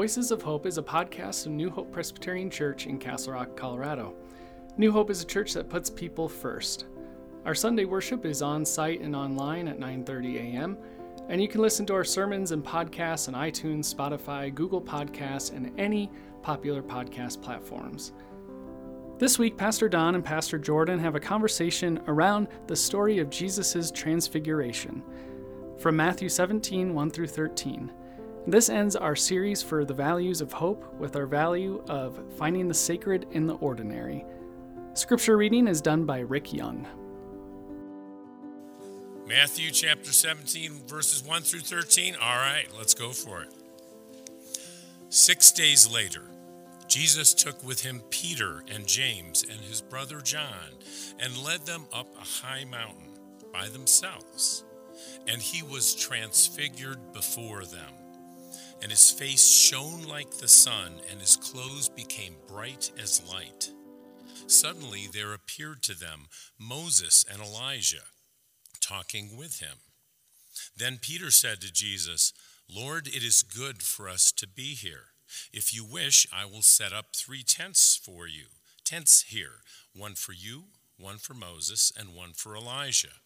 Voices of Hope is a podcast of New Hope Presbyterian Church in Castle Rock, Colorado. New Hope is a church that puts people first. Our Sunday worship is on site and online at 9:30 a.m., and you can listen to our sermons and podcasts on iTunes, Spotify, Google Podcasts, and any popular podcast platforms. This week, Pastor Don and Pastor Jordan have a conversation around the story of Jesus' transfiguration from Matthew 17 1 through 13. This ends our series for the values of hope with our value of finding the sacred in the ordinary. Scripture reading is done by Rick Young. Matthew chapter 17, verses 1 through 13. All right, let's go for it. Six days later, Jesus took with him Peter and James and his brother John and led them up a high mountain by themselves. And he was transfigured before them and his face shone like the sun, and his clothes became bright as light. Suddenly there appeared to them Moses and Elijah talking with him. Then Peter said to Jesus, Lord, it is good for us to be here. If you wish, I will set up three tents for you tents here, one for you, one for Moses, and one for Elijah.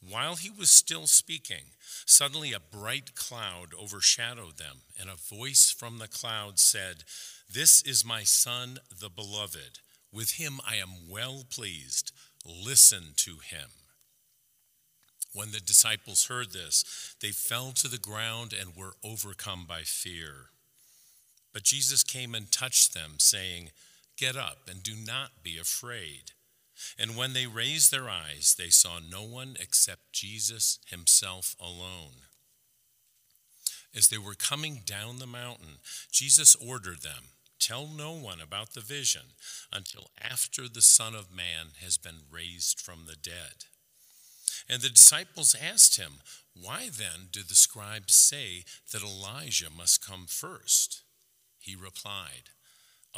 While he was still speaking, suddenly a bright cloud overshadowed them, and a voice from the cloud said, This is my son, the beloved. With him I am well pleased. Listen to him. When the disciples heard this, they fell to the ground and were overcome by fear. But Jesus came and touched them, saying, Get up and do not be afraid. And when they raised their eyes, they saw no one except Jesus himself alone. As they were coming down the mountain, Jesus ordered them Tell no one about the vision until after the Son of Man has been raised from the dead. And the disciples asked him, Why then do the scribes say that Elijah must come first? He replied,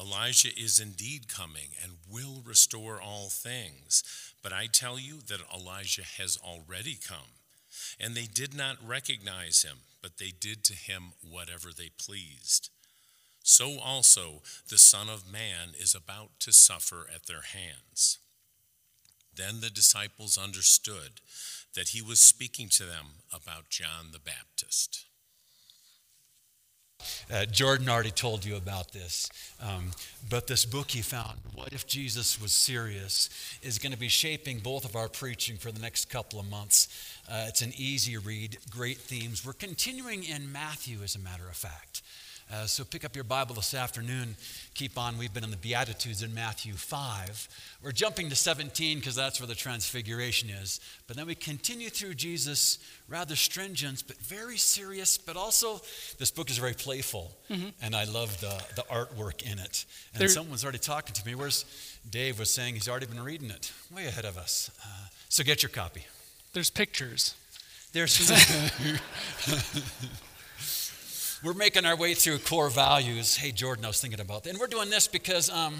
Elijah is indeed coming and will restore all things. But I tell you that Elijah has already come. And they did not recognize him, but they did to him whatever they pleased. So also the Son of Man is about to suffer at their hands. Then the disciples understood that he was speaking to them about John the Baptist. Uh, Jordan already told you about this, um, but this book he found, What If Jesus Was Serious, is going to be shaping both of our preaching for the next couple of months. Uh, it's an easy read, great themes. We're continuing in Matthew, as a matter of fact. Uh, so pick up your Bible this afternoon. Keep on. We've been in the Beatitudes in Matthew 5. We're jumping to 17 because that's where the transfiguration is. But then we continue through Jesus' rather stringent, but very serious, but also this book is very playful. Mm-hmm. And I love the, the artwork in it. And there, someone's already talking to me. Where's Dave was saying he's already been reading it, way ahead of us. Uh, so get your copy. There's pictures. There's. we're making our way through core values. Hey, Jordan, I was thinking about that. And we're doing this because um,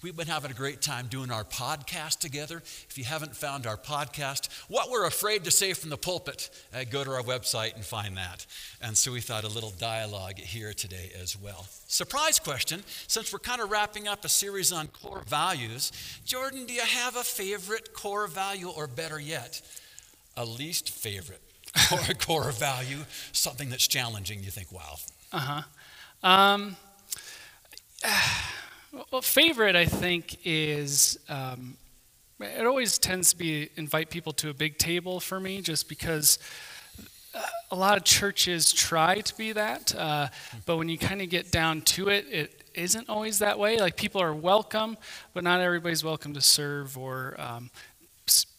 we've been having a great time doing our podcast together. If you haven't found our podcast, What We're Afraid to Say from the Pulpit, uh, go to our website and find that. And so we thought a little dialogue here today as well. Surprise question since we're kind of wrapping up a series on core values, Jordan, do you have a favorite core value, or better yet, a least favorite core, core value, something that's challenging, you think, wow. Uh huh. Um, well, favorite, I think, is um, it always tends to be invite people to a big table for me just because a lot of churches try to be that, uh, but when you kind of get down to it, it isn't always that way. Like people are welcome, but not everybody's welcome to serve or um,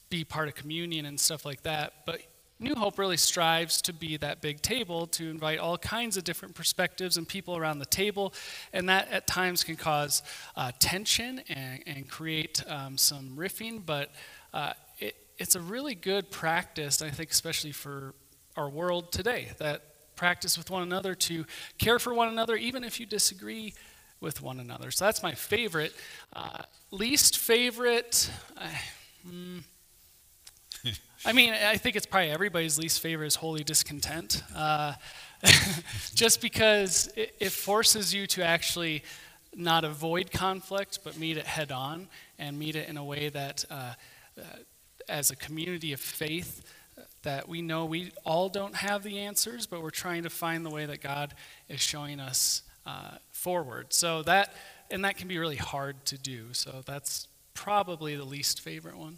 be part of communion and stuff like that. But New Hope really strives to be that big table to invite all kinds of different perspectives and people around the table, and that at times can cause uh, tension and, and create um, some riffing, but uh, it, it's a really good practice, I think, especially for our world today, that practice with one another to care for one another, even if you disagree with one another. So that's my favorite. Uh, least favorite. Mm, I mean, I think it's probably everybody's least favorite is holy discontent. Uh, just because it, it forces you to actually not avoid conflict, but meet it head on and meet it in a way that, uh, uh, as a community of faith, that we know we all don't have the answers, but we're trying to find the way that God is showing us uh, forward. So that, and that can be really hard to do. So that's probably the least favorite one.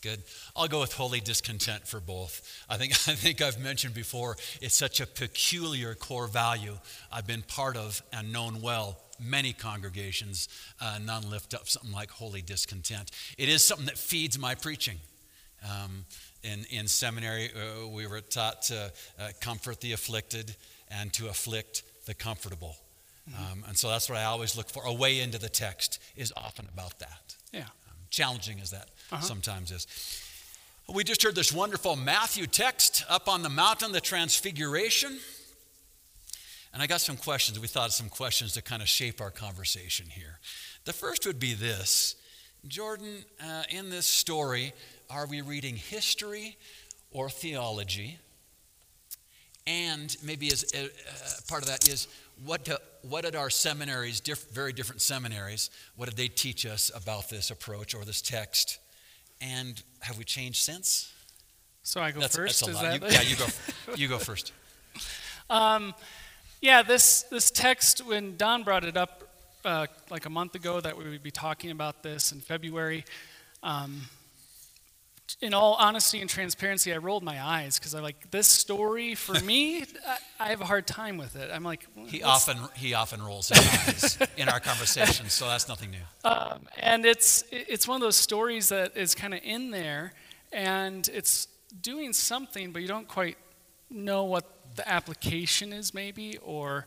Good. I'll go with holy discontent for both. I think, I think I've mentioned before, it's such a peculiar core value I've been part of and known well. Many congregations, uh, none lift up something like holy discontent. It is something that feeds my preaching. Um, in, in seminary, uh, we were taught to uh, comfort the afflicted and to afflict the comfortable. Mm-hmm. Um, and so that's what I always look for. A way into the text is often about that. Yeah. Challenging as that uh-huh. sometimes is. We just heard this wonderful Matthew text up on the mountain, the Transfiguration. And I got some questions. We thought of some questions to kind of shape our conversation here. The first would be this Jordan, uh, in this story, are we reading history or theology? And maybe as uh, part of that is what, do, what did our seminaries, diff, very different seminaries, what did they teach us about this approach or this text? And have we changed since? So I go that's, first. That's a lot. You, yeah, you go. You go first. Um, yeah, this this text when Don brought it up uh, like a month ago that we would be talking about this in February. Um, in all honesty and transparency, I rolled my eyes because I'm like, this story for me, I, I, have a hard time with it. I'm like, he often he often rolls his eyes in our conversations, so that's nothing new. Um, and it's it's one of those stories that is kind of in there, and it's doing something, but you don't quite know what the application is, maybe, or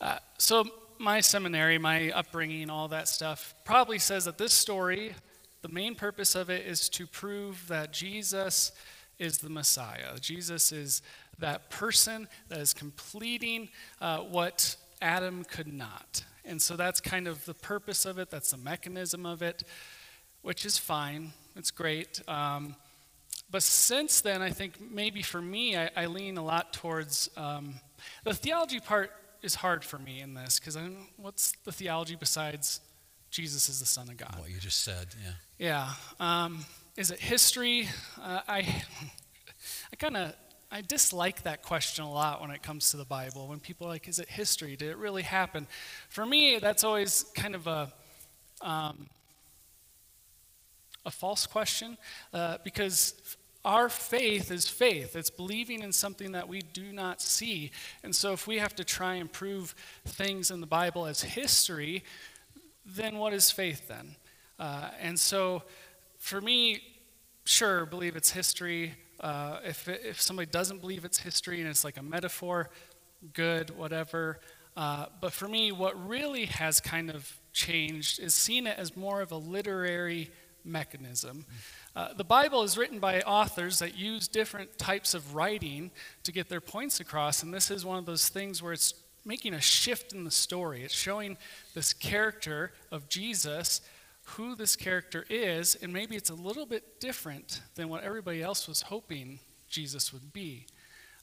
uh, so. My seminary, my upbringing, all that stuff probably says that this story the main purpose of it is to prove that Jesus is the Messiah. Jesus is that person that is completing uh, what Adam could not. And so that's kind of the purpose of it, that's the mechanism of it, which is fine. It's great. Um, but since then, I think maybe for me, I, I lean a lot towards um, the theology part is hard for me in this because what's the theology besides Jesus is the Son of God? What you just said, yeah. Yeah. Um, is it history? Uh, I, I kind of I dislike that question a lot when it comes to the Bible. When people are like, "Is it history? Did it really happen?" For me, that's always kind of a um, a false question uh, because our faith is faith. It's believing in something that we do not see. And so, if we have to try and prove things in the Bible as history, then what is faith then? Uh, and so, for me, sure, believe it's history. Uh, if, if somebody doesn't believe it's history and it's like a metaphor, good, whatever. Uh, but for me, what really has kind of changed is seeing it as more of a literary mechanism. Uh, the Bible is written by authors that use different types of writing to get their points across, and this is one of those things where it's making a shift in the story. It's showing this character of Jesus who this character is, and maybe it's a little bit different than what everybody else was hoping Jesus would be.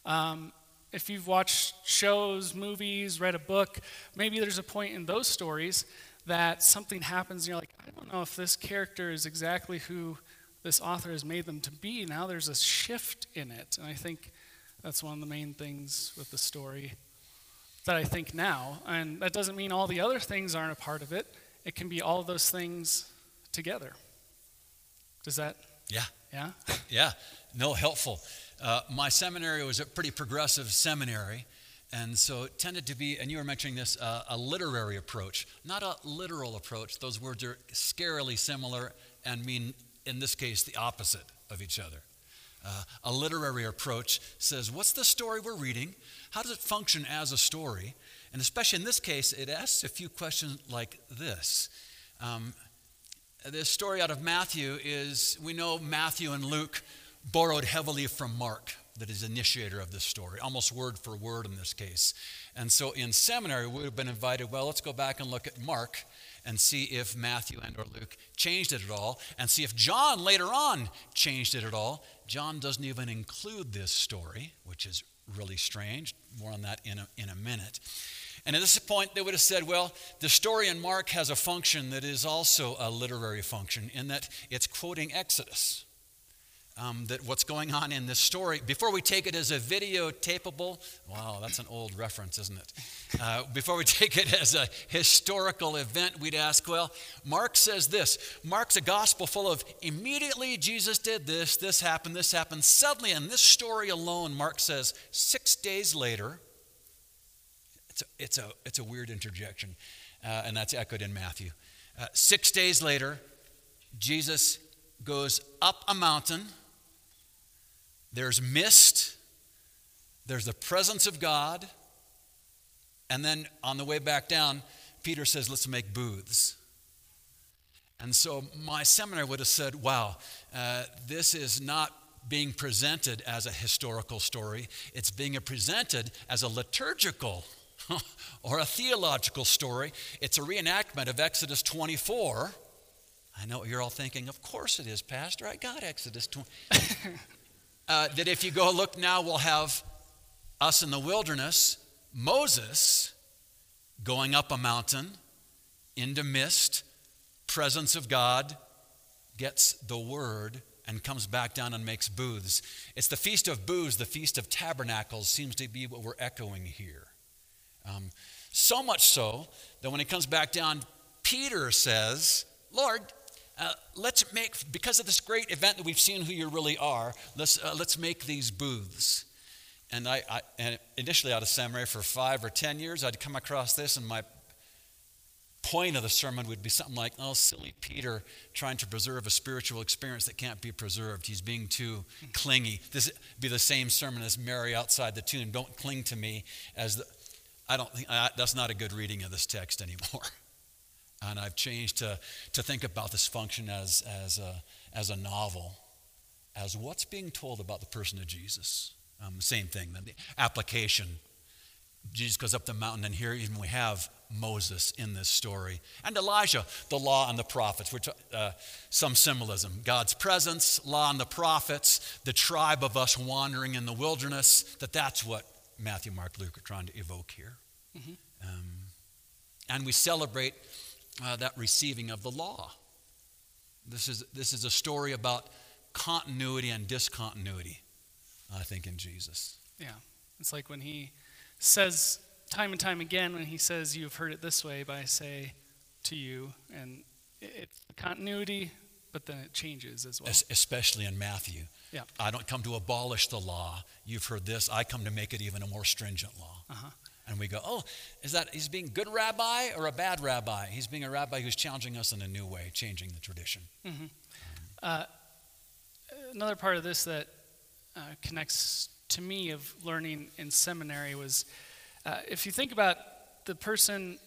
Um, if you've watched shows, movies, read a book, maybe there's a point in those stories that something happens and you're like, I don't know if this character is exactly who this author has made them to be. Now there's a shift in it. And I think that's one of the main things with the story that I think now. And that doesn't mean all the other things aren't a part of it it can be all of those things together. Does that? Yeah. Yeah? yeah. No, helpful. Uh, my seminary was a pretty progressive seminary. And so it tended to be, and you were mentioning this, uh, a literary approach, not a literal approach. Those words are scarily similar and mean, in this case, the opposite of each other. Uh, a literary approach says, What's the story we're reading? How does it function as a story? And especially in this case, it asks a few questions like this. Um, this story out of Matthew is we know Matthew and Luke borrowed heavily from Mark, that is initiator of this story, almost word for word in this case. And so in seminary, we would have been invited, well, let's go back and look at Mark and see if Matthew and or Luke changed it at all, and see if John later on changed it at all. John doesn't even include this story, which is really strange. More on that in a, in a minute. And at this point, they would have said, well, the story in Mark has a function that is also a literary function in that it's quoting Exodus um, that what's going on in this story, before we take it as a videotapable, wow, that's an old reference, isn't it? Uh, before we take it as a historical event, we'd ask, well, Mark says this. Mark's a gospel full of immediately Jesus did this, this happened, this happened. Suddenly, in this story alone, Mark says, six days later, it's a, it's a, it's a weird interjection, uh, and that's echoed in Matthew. Uh, six days later, Jesus goes up a mountain there's mist, there's the presence of God, and then on the way back down, Peter says, Let's make booths. And so my seminary would have said, Wow, uh, this is not being presented as a historical story, it's being presented as a liturgical or a theological story. It's a reenactment of Exodus 24. I know what you're all thinking. Of course it is, Pastor. I got Exodus 20. uh, that if you go look now, we'll have us in the wilderness, Moses going up a mountain into mist, presence of God, gets the word and comes back down and makes booths. It's the Feast of Booths, the Feast of Tabernacles, seems to be what we're echoing here. Um, so much so that when he comes back down, Peter says, Lord, uh, let's make, because of this great event that we've seen who you really are, let's, uh, let's make these booths. And I, I and initially out of seminary for five or ten years, I'd come across this, and my point of the sermon would be something like, oh, silly Peter trying to preserve a spiritual experience that can't be preserved. He's being too clingy. This would be the same sermon as Mary outside the tomb. Don't cling to me as the, I don't think, uh, that's not a good reading of this text anymore. And I've changed to, to think about this function as, as, a, as a novel, as what's being told about the person of Jesus. Um, same thing, the application. Jesus goes up the mountain, and here even we have Moses in this story. And Elijah, the law and the prophets, which uh, some symbolism. God's presence, law and the prophets, the tribe of us wandering in the wilderness, that that's what Matthew, Mark, Luke are trying to evoke here. Mm-hmm. Um, and we celebrate uh, that receiving of the law. This is, this is a story about continuity and discontinuity, I think, in Jesus. Yeah. It's like when he says, time and time again, when he says, You've heard it this way, but I say to you, and it's continuity, but then it changes as well. Especially in Matthew. Yeah. I don't come to abolish the law. You've heard this. I come to make it even a more stringent law. Uh-huh. And we go, oh, is that he's being good rabbi or a bad rabbi? He's being a rabbi who's challenging us in a new way, changing the tradition. Mm-hmm. Uh, another part of this that uh, connects to me of learning in seminary was uh, if you think about the person,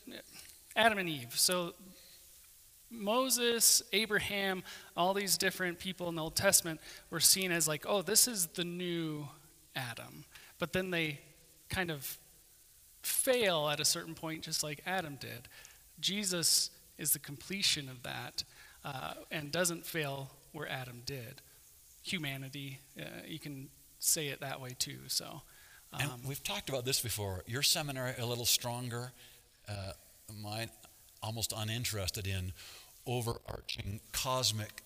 Adam and Eve. So Moses, Abraham, all these different people in the Old Testament were seen as like, oh, this is the new Adam. But then they kind of fail at a certain point, just like Adam did. Jesus is the completion of that uh, and doesn't fail where Adam did. Humanity, uh, you can say it that way too. So, um, and we've talked about this before. Your seminary a little stronger. Uh, mine almost uninterested in overarching cosmic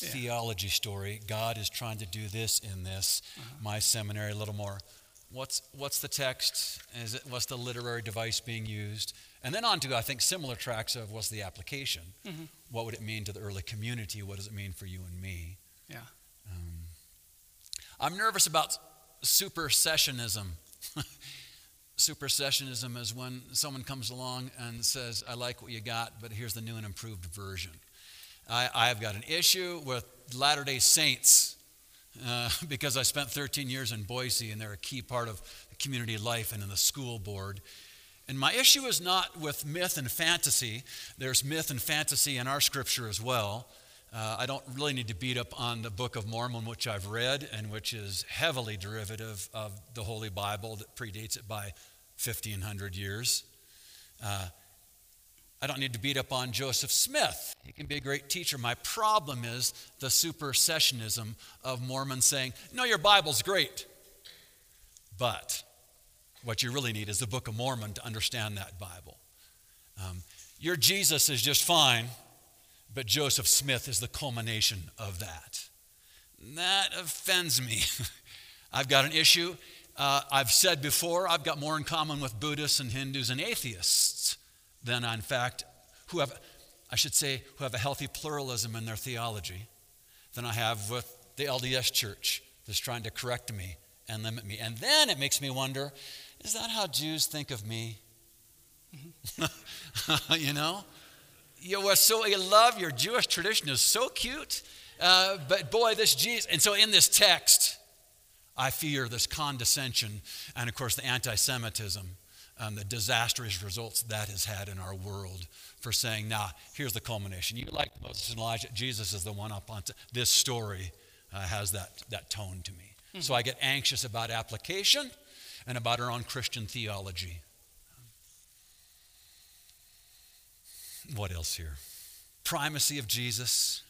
yeah. theology story. God is trying to do this in this. Uh-huh. My seminary a little more What's, what's the text? Is it, what's the literary device being used? And then on to, I think, similar tracks of what's the application? Mm-hmm. What would it mean to the early community? What does it mean for you and me? Yeah. Um, I'm nervous about supersessionism. supersessionism is when someone comes along and says, I like what you got, but here's the new and improved version. I, I've got an issue with Latter day Saints uh, because I spent 13 years in Boise and they're a key part of community life and in the school board. And my issue is not with myth and fantasy. There's myth and fantasy in our scripture as well. Uh, I don't really need to beat up on the Book of Mormon, which I've read and which is heavily derivative of the Holy Bible that predates it by 1,500 years. Uh, I don't need to beat up on Joseph Smith. He can be a great teacher. My problem is the supersessionism of Mormons saying, No, your Bible's great, But what you really need is the Book of Mormon to understand that Bible. Um, your Jesus is just fine, but Joseph Smith is the culmination of that. That offends me. I've got an issue. Uh, I've said before, I've got more in common with Buddhists and Hindus and atheists than, in fact, who have, I should say, who have a healthy pluralism in their theology than I have with the LDS church that's trying to correct me and limit me. And then it makes me wonder is that how Jews think of me? you know? You were so you love your Jewish tradition is so cute. Uh, but boy, this Jesus, and so in this text, I fear this condescension and, of course, the anti Semitism, and the disastrous results that has had in our world for saying, nah, here's the culmination. You like Moses and Elijah, Jesus is the one up on t- this story uh, has that, that tone to me. Mm-hmm. So I get anxious about application and about our own Christian theology. What else here? Primacy of Jesus.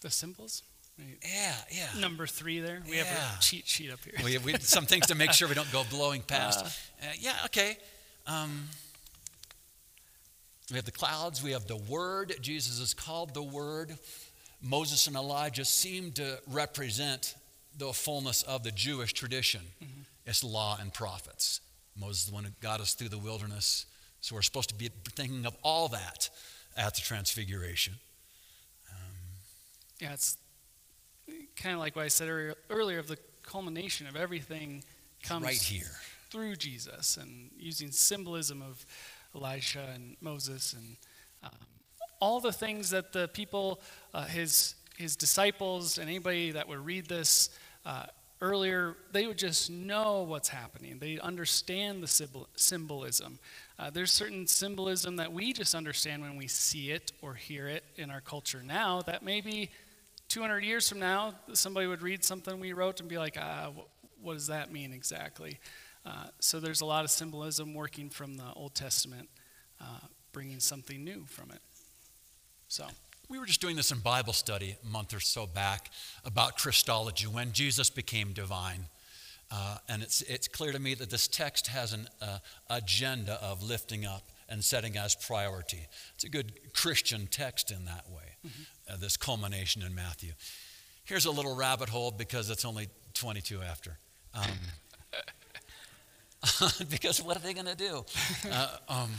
The symbols? Right. Yeah, yeah. Number three there. We yeah. have a cheat sheet up here. we have we, some things to make sure we don't go blowing past. Uh, uh, yeah, okay. Um, we have the clouds. We have the Word. Jesus is called the Word. Moses and Elijah seem to represent the fullness of the Jewish tradition. Mm-hmm. It's law and prophets. Moses is the one who got us through the wilderness. So we're supposed to be thinking of all that at the Transfiguration. Um, yeah, it's kind of like what I said earlier of the culmination of everything comes right here through Jesus and using symbolism of Elijah and Moses and um, all the things that the people, uh, his his disciples and anybody that would read this uh, earlier, they would just know what's happening. They understand the symbol, symbolism. Uh, there's certain symbolism that we just understand when we see it or hear it in our culture now that maybe 200 years from now, somebody would read something we wrote and be like, ah, what does that mean exactly? Uh, so there's a lot of symbolism working from the Old Testament, uh, bringing something new from it. So. We were just doing this in Bible study a month or so back about Christology, when Jesus became divine. Uh, and it's, it's clear to me that this text has an uh, agenda of lifting up and setting as priority. It's a good Christian text in that way, mm-hmm. uh, this culmination in Matthew. Here's a little rabbit hole because it's only 22 after. Um, because what are they going to do? Uh, um,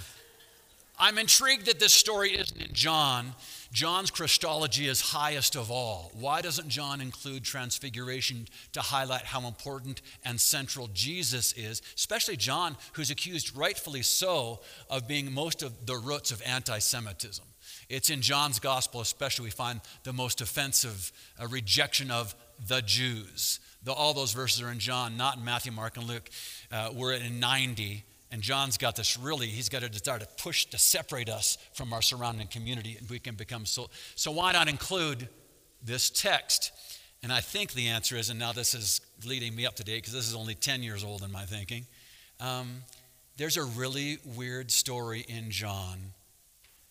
I'm intrigued that this story isn't in John. John's Christology is highest of all. Why doesn't John include transfiguration to highlight how important and central Jesus is, especially John, who's accused, rightfully so, of being most of the roots of anti Semitism? It's in John's gospel, especially, we find the most offensive uh, rejection of the Jews. The, all those verses are in John, not in Matthew, Mark, and Luke. Uh, we're in 90 and John's got this really, he's got a desire to push to separate us from our surrounding community and we can become so. So, why not include this text? And I think the answer is, and now this is leading me up to date because this is only 10 years old in my thinking. Um, there's a really weird story in John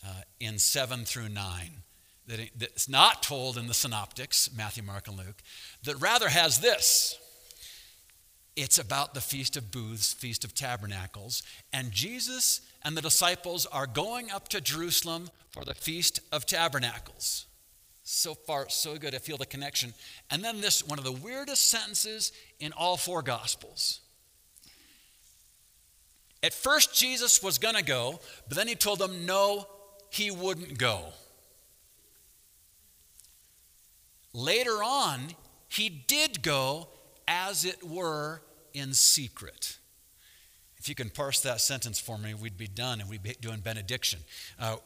uh, in 7 through 9 that that's not told in the synoptics, Matthew, Mark, and Luke, that rather has this. It's about the Feast of Booths, Feast of Tabernacles. And Jesus and the disciples are going up to Jerusalem for the Feast of Tabernacles. So far, so good. I feel the connection. And then this one of the weirdest sentences in all four Gospels. At first, Jesus was going to go, but then he told them no, he wouldn't go. Later on, he did go, as it were, in secret. If you can parse that sentence for me, we'd be done and we'd be doing benediction. Uh,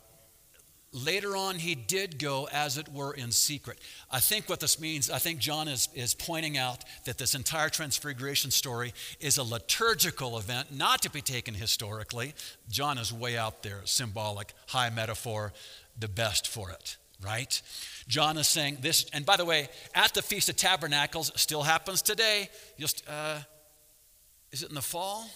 later on, he did go, as it were, in secret. I think what this means, I think John is, is pointing out that this entire transfiguration story is a liturgical event, not to be taken historically. John is way out there, symbolic, high metaphor, the best for it, right? John is saying this, and by the way, at the Feast of Tabernacles, still happens today. Just uh, is it in the fall?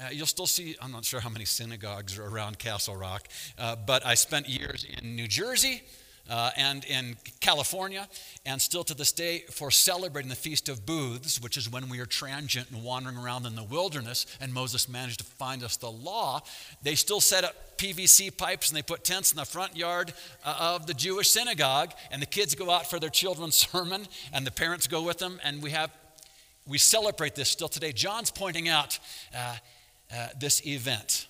Uh, you'll still see, I'm not sure how many synagogues are around Castle Rock, uh, but I spent years in New Jersey uh, and in California, and still to this day for celebrating the Feast of Booths, which is when we are transient and wandering around in the wilderness, and Moses managed to find us the law. They still set up PVC pipes and they put tents in the front yard uh, of the Jewish synagogue, and the kids go out for their children's sermon, and the parents go with them, and we have we celebrate this still today. John's pointing out uh, uh, this event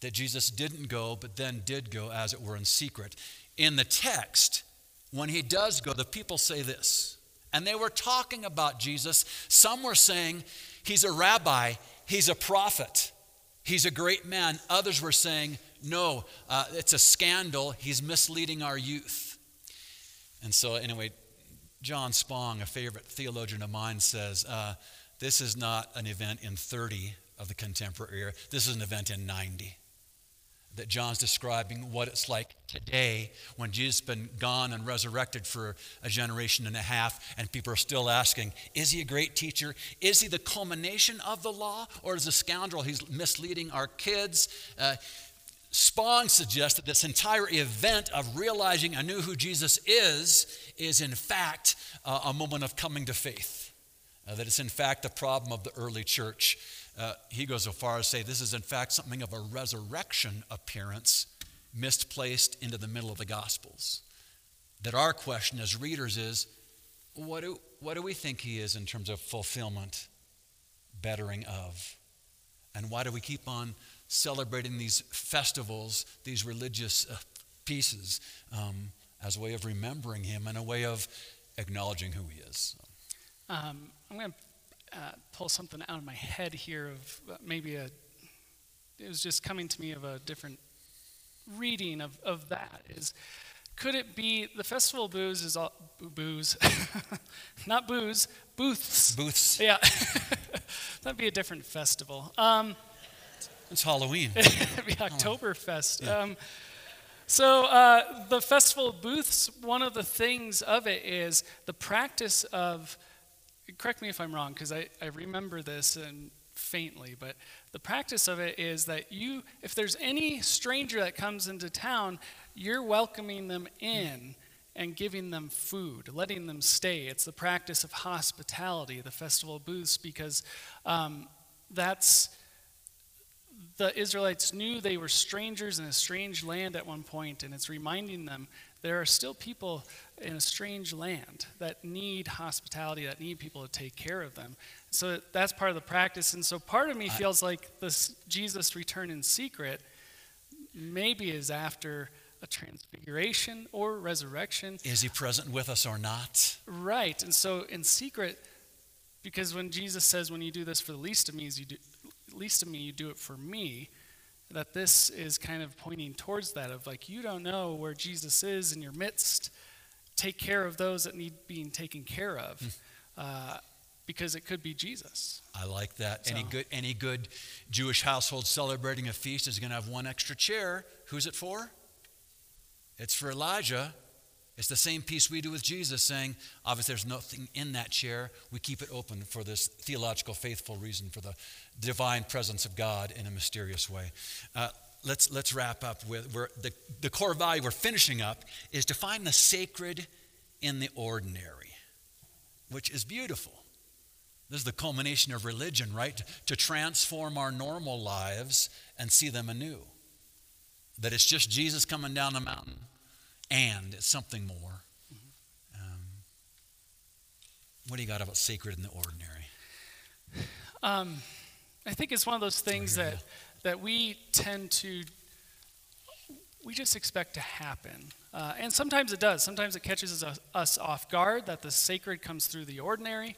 that Jesus didn't go, but then did go, as it were, in secret. In the text, when he does go, the people say this. And they were talking about Jesus. Some were saying, He's a rabbi, he's a prophet, he's a great man. Others were saying, No, uh, it's a scandal, he's misleading our youth. And so, anyway, John Spong, a favorite theologian of mine, says, uh, This is not an event in 30 of the contemporary era, this is an event in 90 that John's describing what it's like today when Jesus has been gone and resurrected for a generation and a half, and people are still asking, Is he a great teacher? Is he the culmination of the law, or is a scoundrel? He's misleading our kids. Uh, Spong suggests that this entire event of realizing anew who Jesus is is, in fact, uh, a moment of coming to faith. Uh, that it's, in fact, the problem of the early church. Uh, he goes so far as to say this is, in fact, something of a resurrection appearance misplaced into the middle of the Gospels. That our question as readers is what do, what do we think he is in terms of fulfillment, bettering of? And why do we keep on celebrating these festivals, these religious uh, pieces, um, as a way of remembering him and a way of acknowledging who he is? Um, I'm going to uh, pull something out of my head here of uh, maybe a, it was just coming to me of a different reading of, of that is, could it be the festival of booze is all booze, not booze, booths. Booths. Yeah, that'd be a different festival. Um, it's Halloween. it'd be Oktoberfest. Yeah. Um, so uh, the festival of booths, one of the things of it is the practice of correct me if I'm wrong, because I, I remember this and faintly, but the practice of it is that you, if there's any stranger that comes into town, you're welcoming them in and giving them food, letting them stay. It's the practice of hospitality, the festival of booths, because um, that's the Israelites knew they were strangers in a strange land at one point, and it's reminding them there are still people in a strange land that need hospitality, that need people to take care of them. So that's part of the practice. And so part of me feels like this Jesus return in secret maybe is after a transfiguration or resurrection. Is he present with us or not? Right. And so in secret, because when Jesus says, when you do this for the least of me, you do, least to me, you do it for me that this is kind of pointing towards that of like you don't know where jesus is in your midst. Take care of those that need being taken care of hmm. uh, because it could be jesus. I like that. So. any good any good jewish household celebrating a feast is going to have one extra chair. Who's it for? It's for elijah it's the same piece we do with Jesus, saying, obviously, there's nothing in that chair. We keep it open for this theological, faithful reason, for the divine presence of God in a mysterious way. Uh, let's, let's wrap up with the, the core value we're finishing up is to find the sacred in the ordinary, which is beautiful. This is the culmination of religion, right? To, to transform our normal lives and see them anew. That it's just Jesus coming down the mountain and it's something more. Um, what do you got about sacred in the ordinary? Um, I think it's one of those things that, that we tend to, we just expect to happen. Uh, and sometimes it does. Sometimes it catches us, us off guard that the sacred comes through the ordinary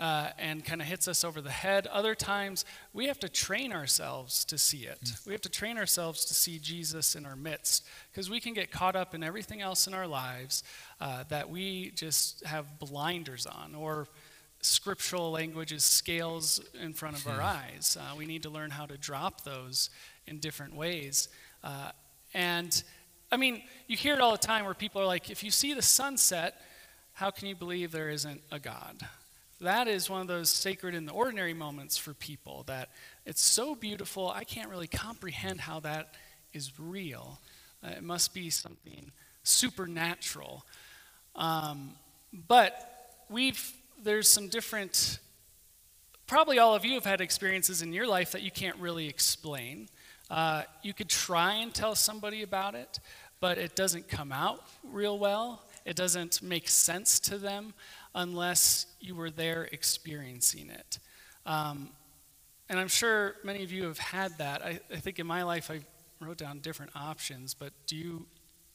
uh, and kind of hits us over the head. Other times, we have to train ourselves to see it. Mm. We have to train ourselves to see Jesus in our midst because we can get caught up in everything else in our lives uh, that we just have blinders on or scriptural languages, scales in front of our hmm. eyes. Uh, we need to learn how to drop those in different ways. Uh, and I mean, you hear it all the time where people are like, if you see the sunset, how can you believe there isn't a God? That is one of those sacred in the ordinary moments for people that it's so beautiful, I can't really comprehend how that is real. Uh, it must be something supernatural. Um, but we've there's some different. Probably all of you have had experiences in your life that you can't really explain. Uh, you could try and tell somebody about it, but it doesn't come out real well. It doesn't make sense to them unless you were there experiencing it. Um, and I'm sure many of you have had that. I, I, think in my life I wrote down different options, but do you?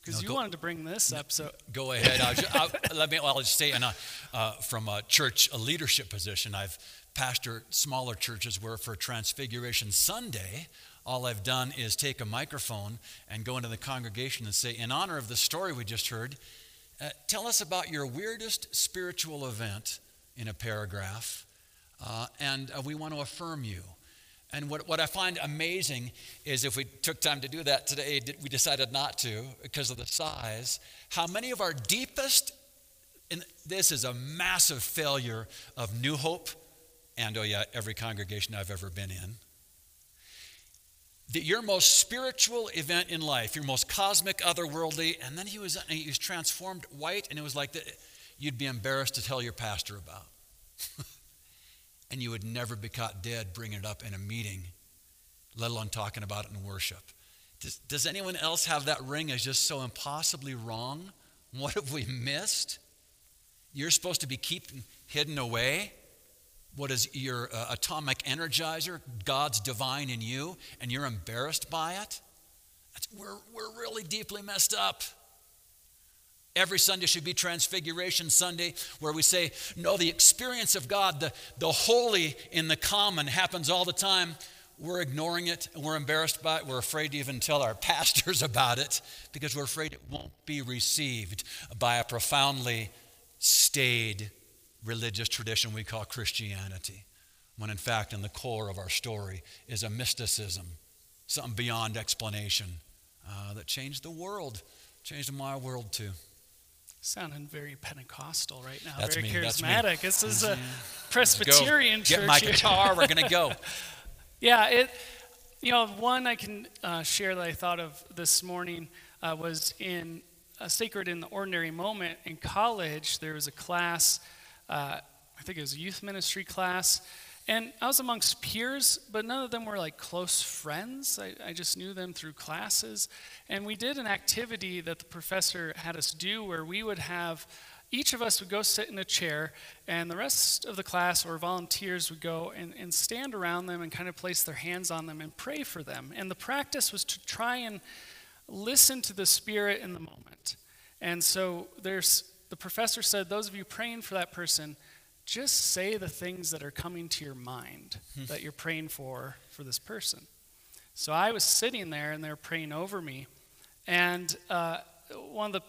Because no, you go, wanted to bring this up, so go ahead. I'll just, I'll, let me. I'll just say, a, uh, from a church a leadership position, I've pastored smaller churches where for Transfiguration Sunday, all I've done is take a microphone and go into the congregation and say, in honor of the story we just heard, uh, tell us about your weirdest spiritual event in a paragraph, uh, and uh, we want to affirm you. And what, what I find amazing is if we took time to do that today, we decided not to because of the size, how many of our deepest, and this is a massive failure of New Hope, and oh yeah, every congregation I've ever been in that your most spiritual event in life, your most cosmic, otherworldly, and then he was, he was transformed white, and it was like that you'd be embarrassed to tell your pastor about. and you would never be caught dead bringing it up in a meeting, let alone talking about it in worship. Does, does anyone else have that ring as just so impossibly wrong? What have we missed? You're supposed to be keeping hidden away what is your uh, atomic energizer, God's divine in you, and you're embarrassed by it, we're, we're really deeply messed up. Every Sunday should be Transfiguration Sunday, where we say, No, the experience of God, the, the holy in the common, happens all the time. We're ignoring it and we're embarrassed by it. We're afraid to even tell our pastors about it because we're afraid it won't be received by a profoundly staid religious tradition we call Christianity, when in fact, in the core of our story is a mysticism, something beyond explanation uh, that changed the world, changed my world too. Sounding very Pentecostal right now, That's very me. charismatic. This is a Presbyterian church. Get my guitar. We're going to go. yeah, it. You know, one I can uh, share that I thought of this morning uh, was in a Sacred in the Ordinary Moment in college. There was a class uh, I think it was a youth ministry class. And I was amongst peers, but none of them were like close friends. I, I, just knew them through classes. And we did an activity that the professor had us do where we would have each of us would go sit in a chair, and the rest of the class or volunteers would go and, and stand around them and kind of place their hands on them and pray for them. And the practice was to try and listen to the Spirit in the moment. And so there's the professor said, Those of you praying for that person, just say the things that are coming to your mind hmm. that you're praying for for this person. So I was sitting there and they were praying over me. And uh, one of the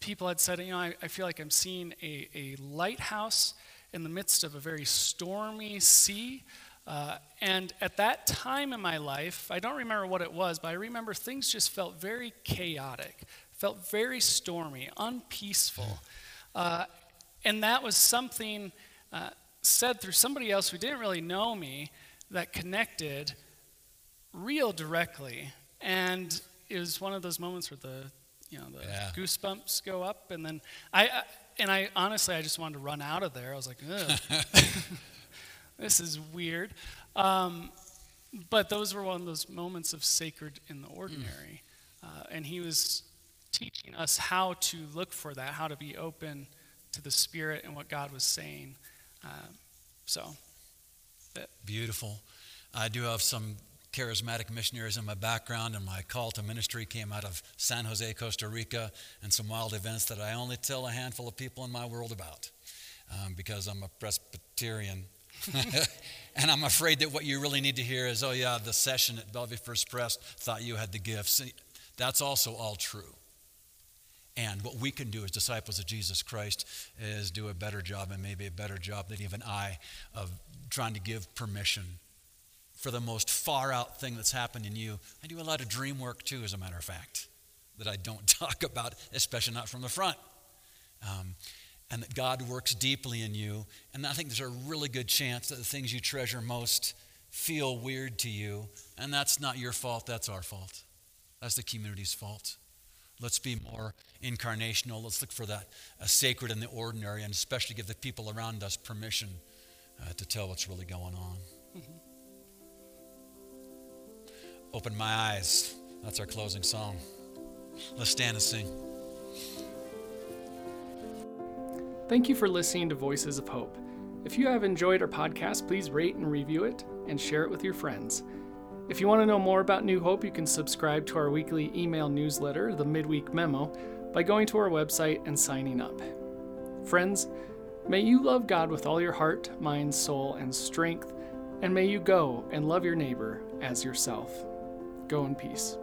people had said, You know, I, I feel like I'm seeing a, a lighthouse in the midst of a very stormy sea. Uh, and at that time in my life, I don't remember what it was, but I remember things just felt very chaotic, felt very stormy, unpeaceful. Uh, and that was something uh, said through somebody else who didn't really know me that connected real directly. And it was one of those moments where the, you know, the yeah. goosebumps go up. And then I, I, and I honestly, I just wanted to run out of there. I was like, this is weird. Um, but those were one of those moments of sacred in the ordinary. Mm. Uh, and he was teaching us how to look for that, how to be open to the Spirit and what God was saying. Uh, so, beautiful. I do have some charismatic missionaries in my background, and my call to ministry came out of San Jose, Costa Rica, and some wild events that I only tell a handful of people in my world about um, because I'm a Presbyterian. and I'm afraid that what you really need to hear is, oh, yeah, the session at Bellevue First Pres thought you had the gifts. That's also all true. And what we can do as disciples of Jesus Christ is do a better job, and maybe a better job than even I, of trying to give permission for the most far out thing that's happened in you. I do a lot of dream work too, as a matter of fact, that I don't talk about, especially not from the front. Um, and that God works deeply in you. And I think there's a really good chance that the things you treasure most feel weird to you. And that's not your fault, that's our fault. That's the community's fault. Let's be more incarnational. Let's look for that uh, sacred in the ordinary, and especially give the people around us permission uh, to tell what's really going on. Mm-hmm. Open my eyes. That's our closing song. Let's stand and sing. Thank you for listening to Voices of Hope. If you have enjoyed our podcast, please rate and review it and share it with your friends. If you want to know more about New Hope, you can subscribe to our weekly email newsletter, the Midweek Memo, by going to our website and signing up. Friends, may you love God with all your heart, mind, soul, and strength, and may you go and love your neighbor as yourself. Go in peace.